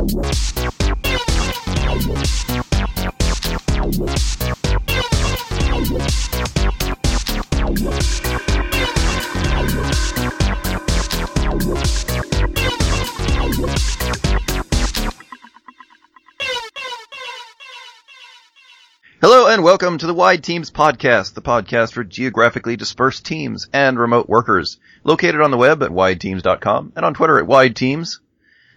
Hello and welcome to the Wide Teams Podcast, the podcast for geographically dispersed teams and remote workers, located on the web at wideteams.com and on Twitter at wideteams.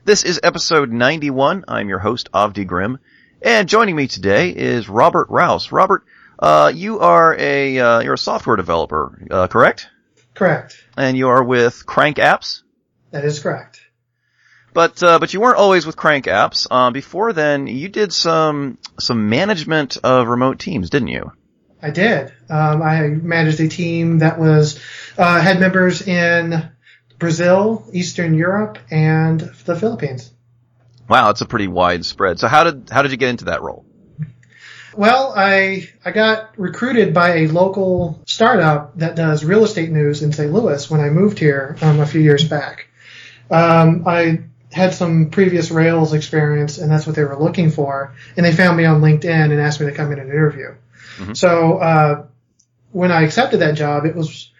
This is episode 91. I'm your host, Avdi Grimm, and joining me today is Robert Rouse. Robert, uh, you are a, uh, you're a software developer, uh, correct? Correct. And you are with Crank Apps? That is correct. But uh, but you weren't always with Crank Apps. Uh, before then, you did some some management of remote teams, didn't you? I did. Um, I managed a team that was uh, had members in Brazil, Eastern Europe, and the Philippines. Wow, it's a pretty wide spread. So how did how did you get into that role? Well, I I got recruited by a local startup that does real estate news in St. Louis when I moved here um, a few years back. Um, I had some previous Rails experience, and that's what they were looking for. And they found me on LinkedIn and asked me to come in and interview. Mhm. So uh, when I accepted that job, it was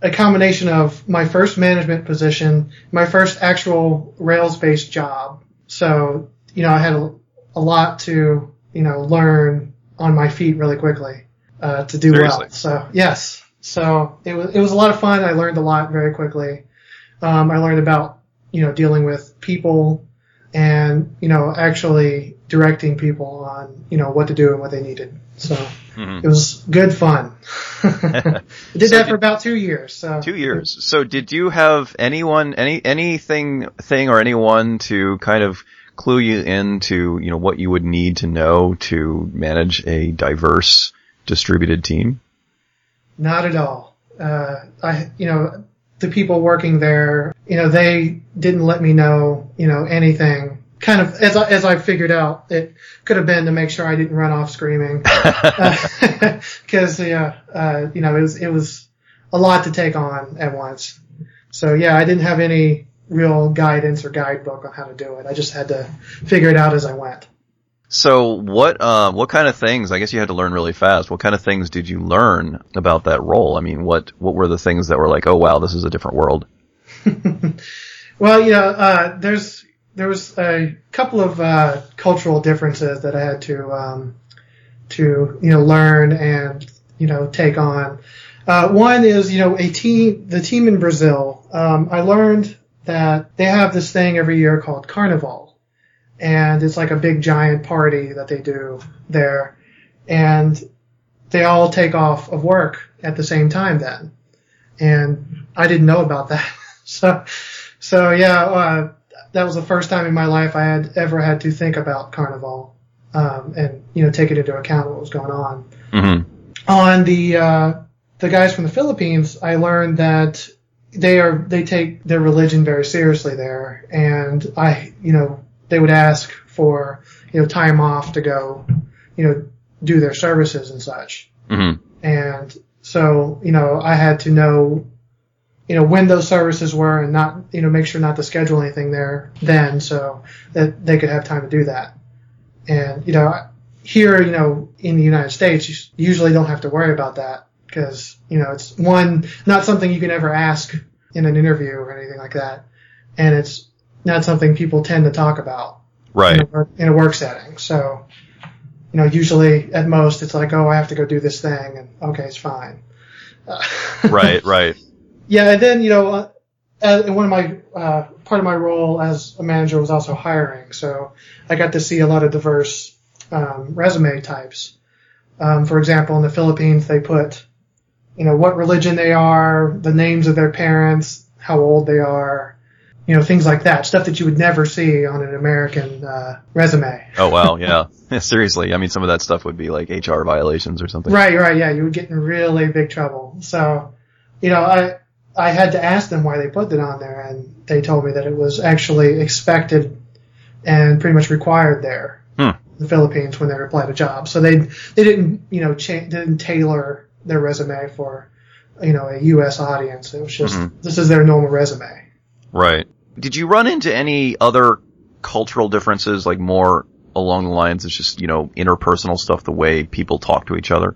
a combination of my first management position, my first actual Rails-based job. So you know, I had a, a lot to you know learn on my feet really quickly uh, to do Seriously? well. So yes, so it was it was a lot of fun. I learned a lot very quickly. Um, I learned about you know dealing with people and you know actually directing people on you know what to do and what they needed. So Mhm. it was good fun. I did So that for about two years. So Two years. So did you have anyone, any anything, thing or anyone to kind of clue you into, you know, what you would need to know to manage a diverse distributed team? Not at all. Uh, I, you know, the people working there, you know, they didn't let me know, you know, anything. Kind of as I, as I figured out, it could have been to make sure I didn't run off screaming, because yeah, uh, you know, it was it was a lot to take on at once. So yeah, I didn't have any real guidance or guidebook on how to do it. I just had to figure it out as I went. So what, uh, what kind of things, I guess you had to learn really fast. What kind of things did you learn about that role? I mean, what, what were the things that were like, oh wow, this is a different world? Well, you know, uh, there's there was a couple of uh, cultural differences that I had to um, to you know learn and you know take on. Uh, one is you know a team the team in Brazil. Um, I learned that they have this thing every year called Carnival, and it's like a big giant party that they do there, and they all take off of work at the same time then, and I didn't know about that. so so yeah, uh, that was the first time in my life I had ever had to think about Carnival, um, and you know take it into account what was going on. Mm-hmm. On the uh, the guys from the Philippines, I learned that they are they take their religion very seriously there, and I you know they would ask for you know time off to go you know do their services and such. Mm-hmm. And so, you know, I had to know, you know, when those services were and not, you know, make sure not to schedule anything there then so that they could have time to do that. And, you know, here, you know, in the United States, you usually don't have to worry about that because, you know, it's one, not something you can ever ask in an interview or anything like that. And it's not something people tend to talk about Right. in, a, work- in a work setting. So, you know, usually at most it's like, oh, I have to go do this thing, and okay, it's fine. Right, right. Yeah, and then you know, uh, uh, and one of my uh, part of my role as a manager was also hiring, so I got to see a lot of diverse um, resume types. Um, for example, in the Philippines, they put, you know, what religion they are, the names of their parents, how old they are, you know, things like that. Stuff that you would never see on an American uh, resume. Oh wow, yeah. Seriously, I mean, some of that stuff would be like HR violations or something. Right, right, yeah, you would get in really big trouble. So, you know, I I had to ask them why they put it on there, and they told me that it was actually expected and pretty much required there, Hmm. in the Philippines, when they applied to jobs. So they they didn't you know cha- didn't tailor their resume for you know a U.S. audience. It was just Mhm. this is their normal resume. Right. Did you run into any other cultural differences, like more along the lines of just, you know, interpersonal stuff, the way people talk to each other?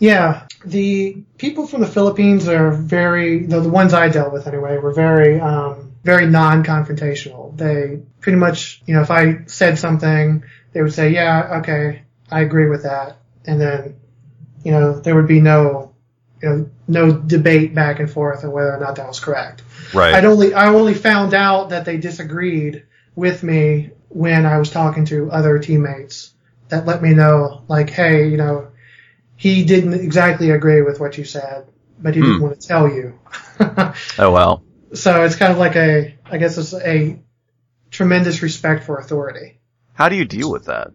Yeah, the people from the Philippines are very, the, the ones I dealt with anyway, were very, um, very non-confrontational. They pretty much, you know, if I said something, they would say, yeah, okay, I agree with that. And then, you know, there would be no, you know, no debate back and forth on whether or not that was correct. Right. I'd only, I only found out that they disagreed with me when I was talking to other teammates that let me know, like, hey, you know, he didn't exactly agree with what you said, but he didn't Hmm. want to tell you. oh wow. so it's kind of like a, I guess it's a tremendous respect for authority. How do you deal with that?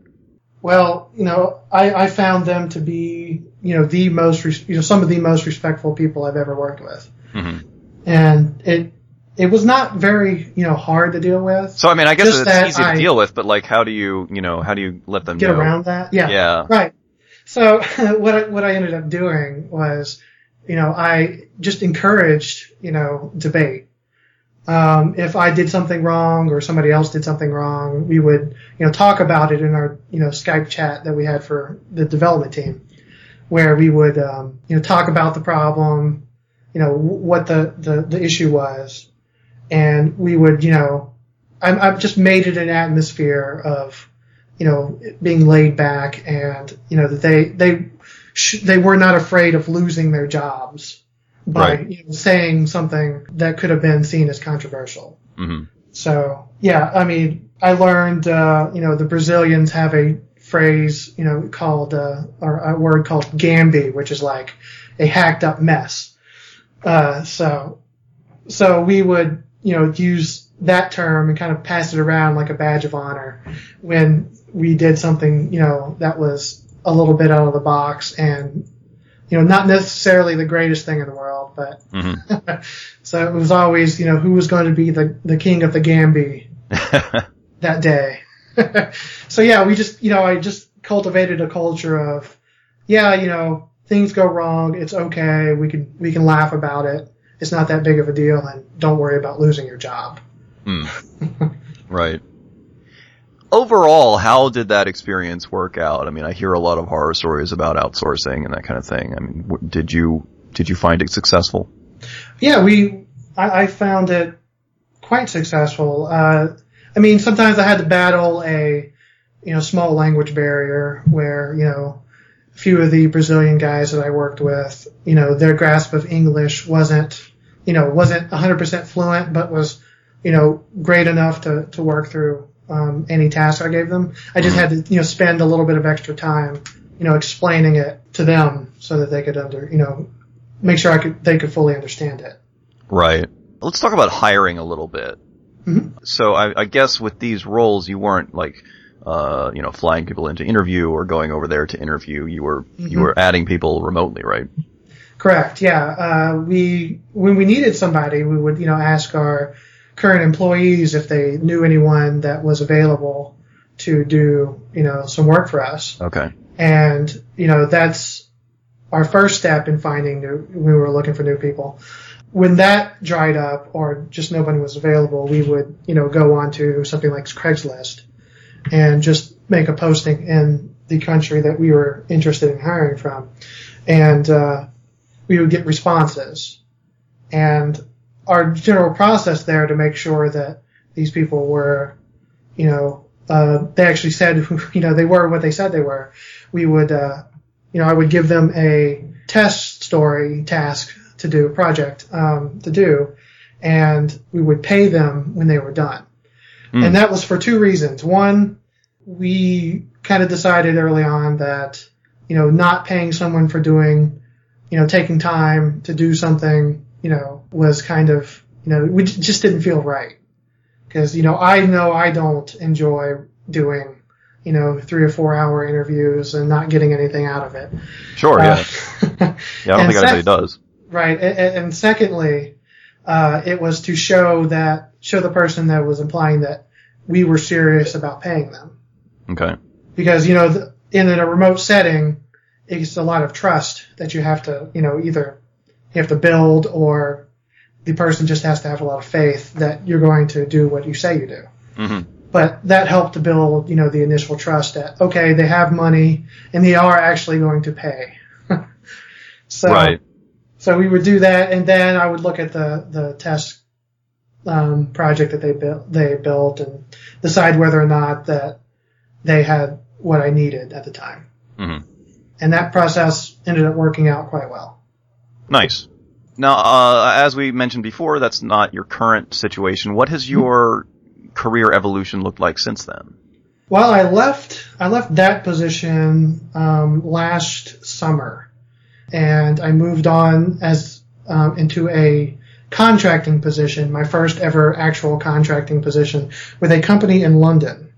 Well, you know, I, I found them to be, you know, the most, res- you know, some of the most respectful people I've ever worked with. hmm And it, it was not very, you know, hard to deal with. So I mean, I guess Just it's easy to I- deal with, but like, how do you, you know, how do you let them Get know? around that. Yeah. Yeah. Right. So what I, what I ended up doing was, you know, I just encouraged, you know, debate. Um, if I did something wrong or somebody else did something wrong, we would, you know, talk about it in our, you know, Skype chat that we had for the development team, where we would, um, you know, talk about the problem, you know, wh- what the, the, the issue was, and we would, you know, I, I've just made it an atmosphere of, you know, being laid back and, you know, that they, they, sh- they were not afraid of losing their jobs by Right. you know, saying something that could have been seen as controversial. hmm So yeah, I mean, I learned, uh, you know, the Brazilians have a phrase, you know, called, uh, or a word called Gambi, which is like a hacked up mess. Uh, so, so we would, you know, use that term and kind of pass it around like a badge of honor when we did something, you know, that was a little bit out of the box and, you know, not necessarily the greatest thing in the world, but hmm so it was always, you know, who was going to be the, the king of the Gambi that day. so yeah, we just, you know, I just cultivated a culture of, yeah, you know, things go wrong. It's okay. We can, we can laugh about it. It's not that big of a deal and don't worry about losing your job. Hmm. right. Overall, how did that experience work out? I mean, I hear a lot of horror stories about outsourcing and that kind of thing. I mean, w- did you did you find it successful? Yeah, we, I, I found it quite successful. Uh, I mean, sometimes I had to battle a, you know, small language barrier where, you know, a few of the Brazilian guys that I worked with, you know, their grasp of English wasn't, you know, wasn't 100% fluent, but was, you know, great enough to, to work through, um, any task I gave them. I just had to, you know, spend a little bit of extra time, you know, explaining it to them so that they could under, you know, make sure I could, they could fully understand it. Right. Let's talk about hiring a little bit. Mhm. So I, I guess with these roles, you weren't like, uh, you know, flying people into interview or going over there to interview. You were you Mhm. were adding people remotely, right? Correct. Yeah. Uh, we when we needed somebody, we would you know ask our current employees if they knew anyone that was available to do you know some work for us, Okay. and you know that's our first step in finding new. We were looking for new people. When that dried up or just nobody was available, we would you know go on to something like Craigslist and just make a posting in the country that we were interested in hiring from, and. Uh, we would get responses. And our general process there to make sure that these people were, you know, uh, they actually said, you know, they were what they said they were. We would, uh, you know, I would give them a test story task to do, project, um, to do, and we would pay them when they were done. Hmm. And that was for two reasons. One, we kind of decided early on that, you know, not paying someone for doing you know, taking time to do something, you know, was kind of, you know, we just didn't feel right. Cause, you know, I know I don't enjoy doing, you know, three or four hour interviews and not getting anything out of it. Sure. Uh, yeah. Yeah. I don't think anybody does. Right. And, and secondly, uh, it was to show that, show the person that was implying that we were serious about paying them. Okay. Because, you know, in a remote setting, it's a lot of trust that you have to, you know, either you have to build or the person just has to have a lot of faith that you're going to do what you say you do. hmm but that helped to build, you know, the initial trust that okay, they have money and they are actually going to pay. so, right. so we would do that, and then I would look at the the test um, project that they built they built and decide whether or not that they had what I needed at the time. Mm-hmm. And that process ended up working out quite well. Nice. Now, uh, as we mentioned before, that's not your current situation. What has your career evolution looked like since then? Well, I left I left that position um, last summer, and I moved on as um, into a contracting position, my first ever actual contracting position with a company in London.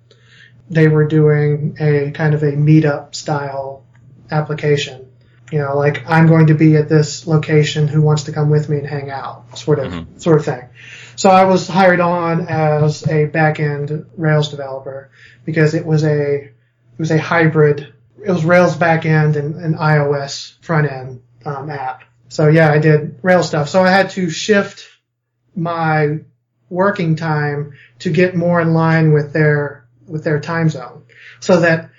They were doing a kind of a meetup style application. You know, like I'm going to be at this location. Who wants to come with me and hang out? Sort of, Mhm. sort of thing. So I was hired on as a back-end Rails developer because it was a it was a hybrid. It was Rails back-end and an iOS front-end um, app. So yeah, I did Rails stuff. So I had to shift my working time to get more in line with their with their time zone, so that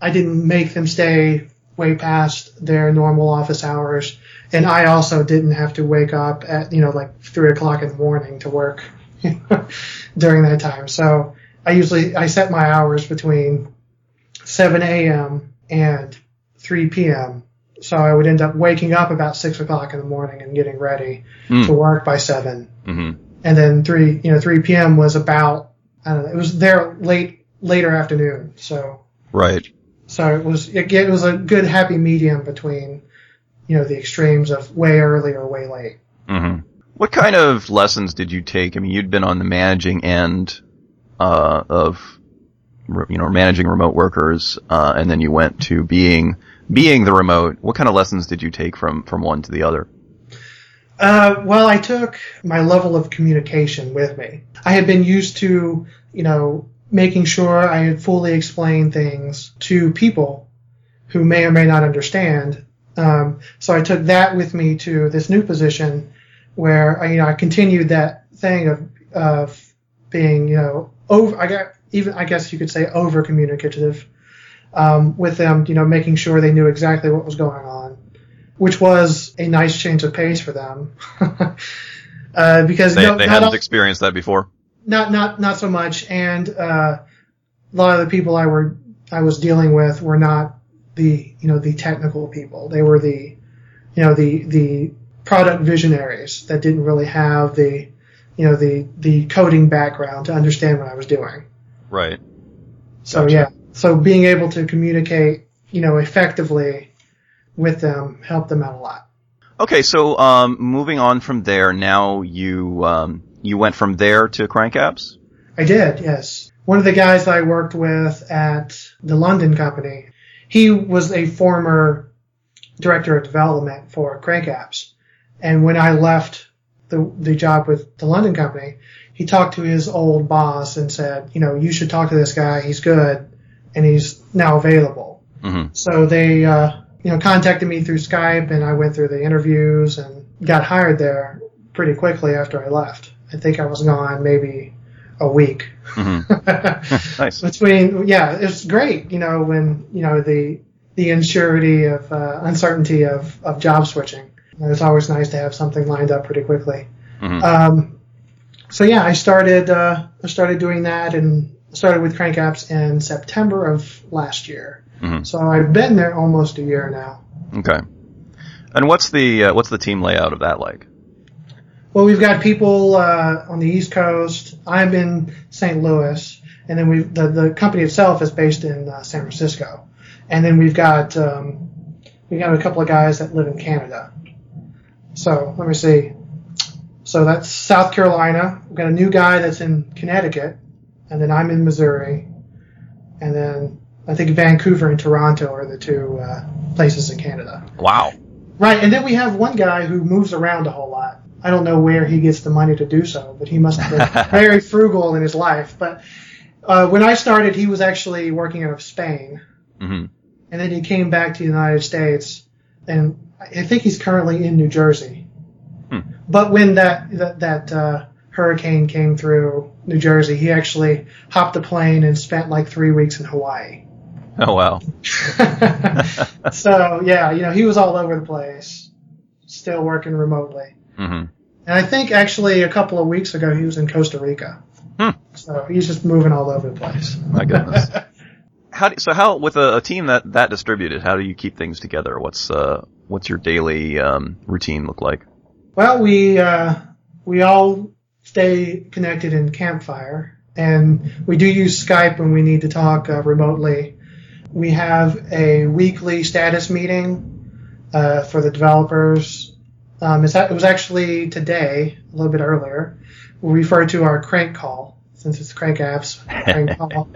I didn't make them stay way past their normal office hours, and I also didn't have to wake up at you know like three o'clock in the morning to work during that time. So I usually I set my hours between 7 a.m. and 3 p.m. So I would end up waking up about six o'clock in the morning and getting ready Mm. to work by seven, Mm-hmm. and then three you know 3 p.m. was about I don't know it was there late later afternoon. So Right. So it was it, it was a good happy medium between you know the extremes of way early or way late. Mm-hmm. What kind of lessons did you take? I mean, you'd been on the managing end uh, of you know managing remote workers, uh, and then you went to being being the remote. What kind of lessons did you take from from one to the other? Uh, well, I took my level of communication with me. I had been used to, you know, making sure I had fully explained things to people who may or may not understand. Um, so I took that with me to this new position where I, you know, I continued that thing of, of being, you know, over, I got even, I guess you could say over communicative, um, with them, you know, making sure they knew exactly what was going on which was a nice change of pace for them. uh, because They, no, they hadn't all- experienced that before. Not not not so much, and uh, a lot of the people I were I was dealing with were not the you know the technical people. They were the you know the the product visionaries that didn't really have the you know the the coding background to understand what I was doing. Right. So Gotcha. yeah, so being able to communicate you know effectively with them helped them out a lot. Okay, so um, moving on from there, now you um, you went from there to Crank Apps. I did, yes. One of the guys that I worked with at the London company, he was a former director of development for Crank Apps. And when I left the, the job with the London company, he talked to his old boss and said, you know, you should talk to this guy. He's good and he's now available. Mm-hmm. So they, uh, you know, contacted me through Skype and I went through the interviews and got hired there pretty quickly after I left. I think I was gone maybe a week. Mm-hmm. Nice. Between, yeah, it's great, you know, when, you know, the, the insurity of, uh, uncertainty of, of job switching. It's always nice to have something lined up pretty quickly. Mhm. Um, so yeah, I started, uh, I started doing that and started with Crank Apps in September of last year. Mhm. So I've been there almost a year now. Okay. And what's the uh, what's the team layout of that like? Well, we've got people uh, on the East Coast. I'm in St. Louis, and then we the the company itself is based in uh, San Francisco, and then we've got um, we got a couple of guys that live in Canada. So let me see. So that's South Carolina. We've got a new guy that's in Connecticut, and then I'm in Missouri, and then I think Vancouver and Toronto are the two uh, places in Canada. Wow. Right, and then we have one guy who moves around a whole lot. I don't know where he gets the money to do so, but he must have been very frugal in his life. But uh, when I started, he was actually working out of Spain, hmm and then he came back to the United States, and I think he's currently in New Jersey. Hmm. But when that that, that uh, hurricane came through New Jersey, he actually hopped a plane and spent like three weeks in Hawaii. Oh wow. so yeah, you know, he was all over the place, still working remotely. hmm And I think actually a couple of weeks ago he was in Costa Rica. Hmm. So he's just moving all over the place. My goodness. How do, so how with a, a team that that distributed? How do you keep things together? What's uh what's your daily um, routine look like? Well, we uh, we all stay connected in Campfire, and we do use Skype when we need to talk uh, remotely. We have a weekly status meeting uh, for the developers. Um, it's, it was actually today, a little bit earlier. We refer to our crank call since it's crank apps. Crank call.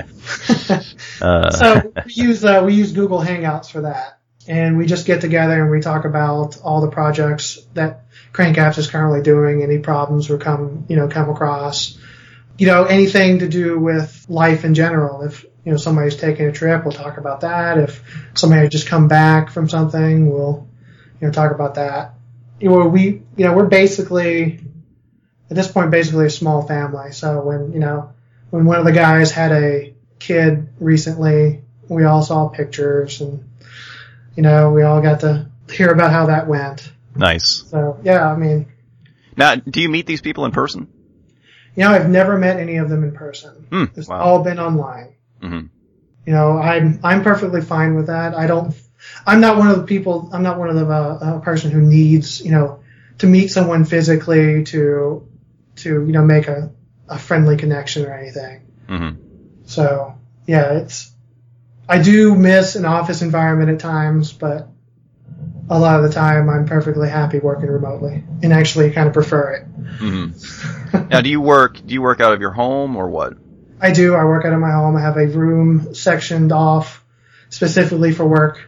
Uh, so we use uh, we use Google Hangouts for that, and we just get together and we talk about all the projects that Crank Apps is currently doing, any problems we come you know come across, you know anything to do with life in general. If you know somebody's taking a trip, we'll talk about that. If somebody had just come back from something, we'll you know talk about that. You know, we you know we're basically at this point basically a small family. So when you know when one of the guys had a kid recently. We all saw pictures and, you know, we all got to hear about how that went. nice. So, yeah, I mean, Now, do you meet these people in person? you know, I've never met any of them in person. Hmm, It's wow. all been online. hmm You know, I'm, I'm perfectly fine with that. I don't, I'm not one of the people, I'm not one of the, uh, a person who needs, you know, to meet someone physically to, to, you know, make a, a friendly connection or anything. hmm So yeah, it's I do miss an office environment at times, but a lot of the time I'm perfectly happy working remotely and actually kind of prefer it. hmm Now, do you work? Do you work out of your home or what? I do. I work out of my home. I have a room sectioned off specifically for work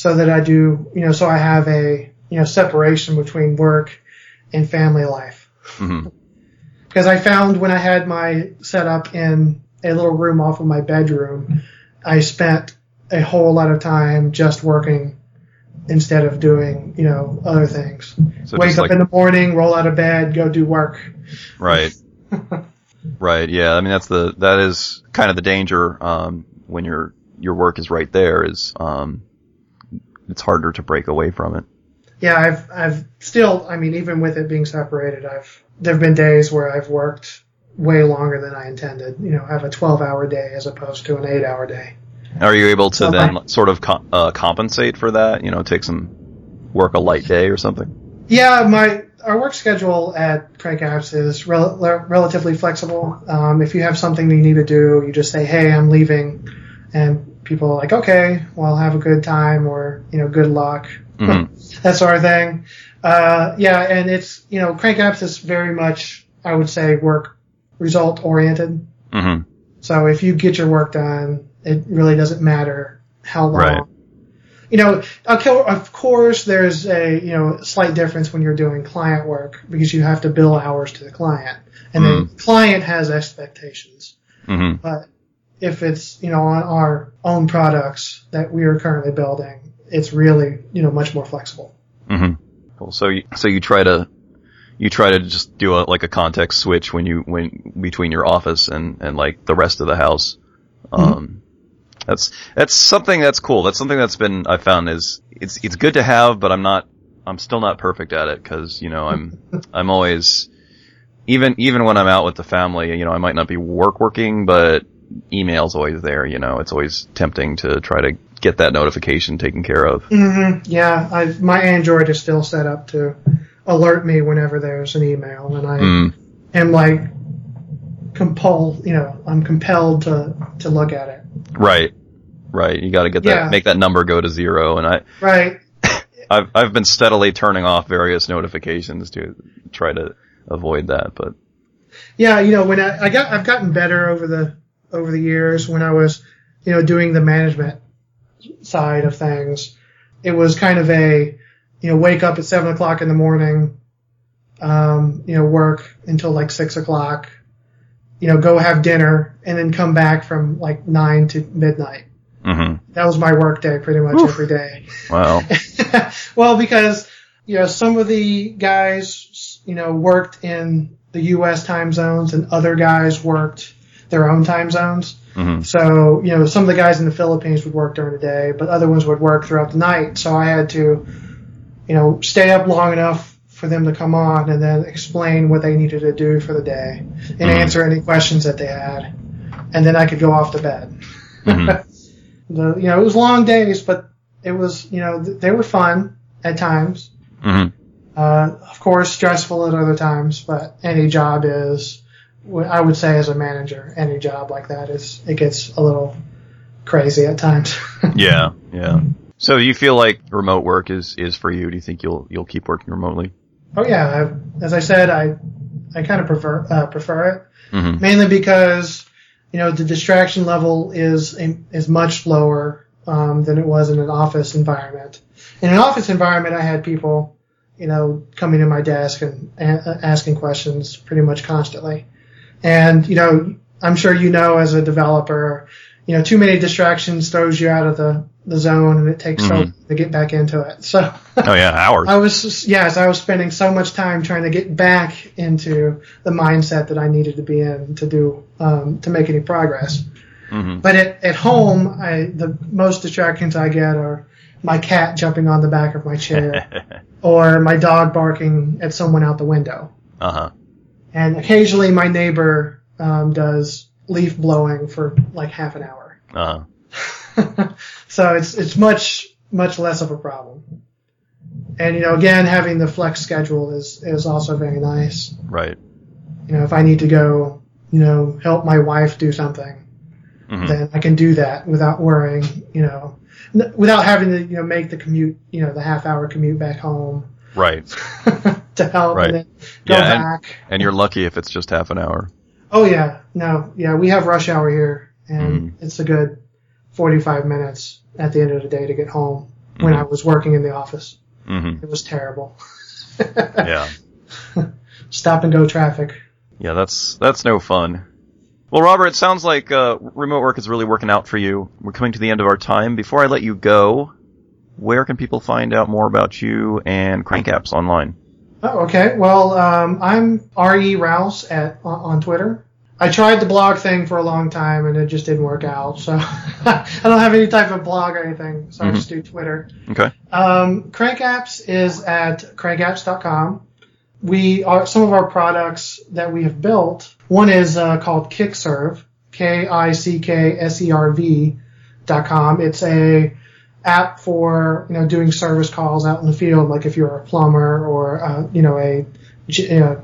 so that I do, you know, so I have a, you know, separation between work and family life. hmm Because I found when I had my setup in a little room off of my bedroom, I spent a whole lot of time just working instead of doing, you know, other things. So Wake up like in the morning, roll out of bed, go do work. right, right. Yeah, I mean that's the that is kind of the danger um, when your your work is right there. Is um, it's harder to break away from it. Yeah, I've I've still I mean even with it being separated, I've there've been days where I've worked way longer than I intended. You know, have a 12-hour day as opposed to an 8-hour day. Are you able to So then my- sort of co- uh, compensate for that? You know, take some work a light day or something. Yeah, my our work schedule at Crank Apps is rel- rel- relatively flexible. Um, if you have something you need to do, you just say, "Hey, I'm leaving," and people are like, "Okay, well, have a good time," or you know, "Good luck," Mhm. that sort of thing. Uh, yeah, and it's you know, Crank Apps is very much, I would say, work result oriented. hmm So if you get your work done, it really doesn't matter how long. Right. You know, of of course, there's a you know slight difference when you're doing client work because you have to bill hours to the client, and the client has expectations. hmm But if it's you know on our own products that we are currently building, it's really you know much more flexible. hmm Cool. So you, so you try to you try to just do a like a context switch when you when between your office and and like the rest of the house. Um, that's that's something that's cool. That's something that's been I found is it's it's good to have, but I'm not I'm still not perfect at it because you know I'm I'm always even even when I'm out with the family, you know I might not be work working, but email's always there. You know it's always tempting to try to get that notification taken care of. hmm Yeah, I, my Android is still set up to alert me whenever there's an email, and I Mm, am like compelled, you know, I'm compelled to to look at it. right, right. You got to get that Yeah. make that number go to zero, and I Right. I've I've been steadily turning off various notifications to try to avoid that, but Yeah, you know, when I, I got I've gotten better over the over the years when I was, you know, doing the management side of things. It was kind of a, you know, wake up at seven o'clock in the morning, um, you know, work until like six o'clock, you know, go have dinner and then come back from like nine to midnight. hmm That was my work day pretty much every day. wow, well, because you know some of the guys, you know, worked in the U.S. time zones, and other guys worked their own time zones. hmm So, you know, some of the guys in the Philippines would work during the day, but other ones would work throughout the night. So I had to, you know, stay up long enough for them to come on and then explain what they needed to do for the day and Mhm. answer any questions that they had. And then I could go off to bed. Mhm. the, you know, it was long days, but it was, you know, th- they were fun at times. hmm Uh, of course, stressful at other times, but any job is, I would say as a manager, any job like that is, it gets a little crazy at times. Yeah, yeah. So you feel like remote work is, is for you? Do you think you'll you'll keep working remotely? oh yeah, I, as I said, I, I kind of prefer, uh, prefer it hmm mainly because, you know, the distraction level is, is much lower, um, than it was in an office environment. In an office environment, I had people, you know, coming to my desk and a- asking questions pretty much constantly. And, you know, I'm sure you know as a developer, you know, too many distractions throws you out of the, the zone and it takes so Mhm. long to get back into it. So Oh yeah, hours. I was, yes, I was spending so much time trying to get back into the mindset that I needed to be in to do, um, to make any progress. hmm But at, at home, I, the most distractions I get are my cat jumping on the back of my chair or my dog barking at someone out the window. uh huh. And occasionally my neighbor um, does leaf blowing for like half an hour. Uh huh. so it's it's much much less of a problem. And you know, again, having the flex schedule is is also very nice. Right. You know, if I need to go, you know, help my wife do something, hmm then I can do that without worrying, you know, n- without having to, you know, make the commute, you know, the half hour commute back home Right. to help Right. and then go Yeah, and- back. And you're lucky if it's just half an hour. Oh yeah, no, yeah, we have rush hour here, and Mm. it's a good forty-five minutes at the end of the day to get home. When Mhm. I was working in the office, hmm it was terrible. Yeah. Stop and go traffic. Yeah, that's that's no fun. Well, Robert, it sounds like uh, remote work is really working out for you. We're coming to the end of our time. Before I let you go, where can people find out more about you and Crank Apps online? Oh, okay. Well, um, I'm re Rouse at on, Twitter. I tried the blog thing for a long time and it just didn't work out. So I don't have any type of blog or anything. So I Mhm. just do Twitter. Okay. Um, Crank Apps is at crankapps.com. We are some of our products that we have built. One is uh, called KickServe, K-I-C-K-S-E-R-V dot com. It's a app for you know doing service calls out in the field, like if you're a plumber or uh, you know a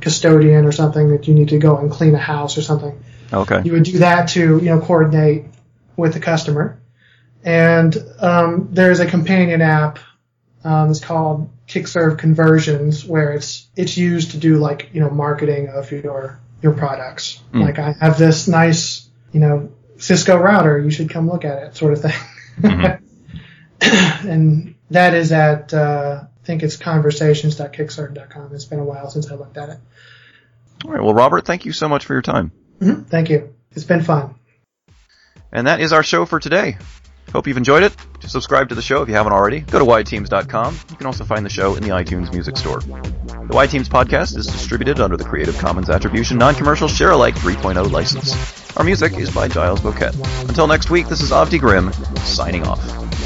custodian or something that you need to go and clean a house or something Okay. you would do that to you know coordinate with the customer. And um, there's a companion app. Um, it's called KickServe Conversions, where it's it's used to do like you know marketing of your your products. Mm. Like I have this nice you know Cisco router, you should come look at it, sort of thing. Mhm. and that is at uh, I think it's conversations.kickserve.com. It's been a while since I looked at it. All right. Well, Robert, thank you so much for your time. Mhm. Thank you. It's been fun. And that is our show for today. Hope you've enjoyed it. To subscribe to the show if you haven't already, go to wideteams.com. You can also find the show in the iTunes Music Store. The Wide Teams podcast is distributed under the Creative Commons Attribution Non-Commercial Share-alike 3.0 license. Our music is by Giles Bouquet. Until next week, this is Avdi Grimm, signing off.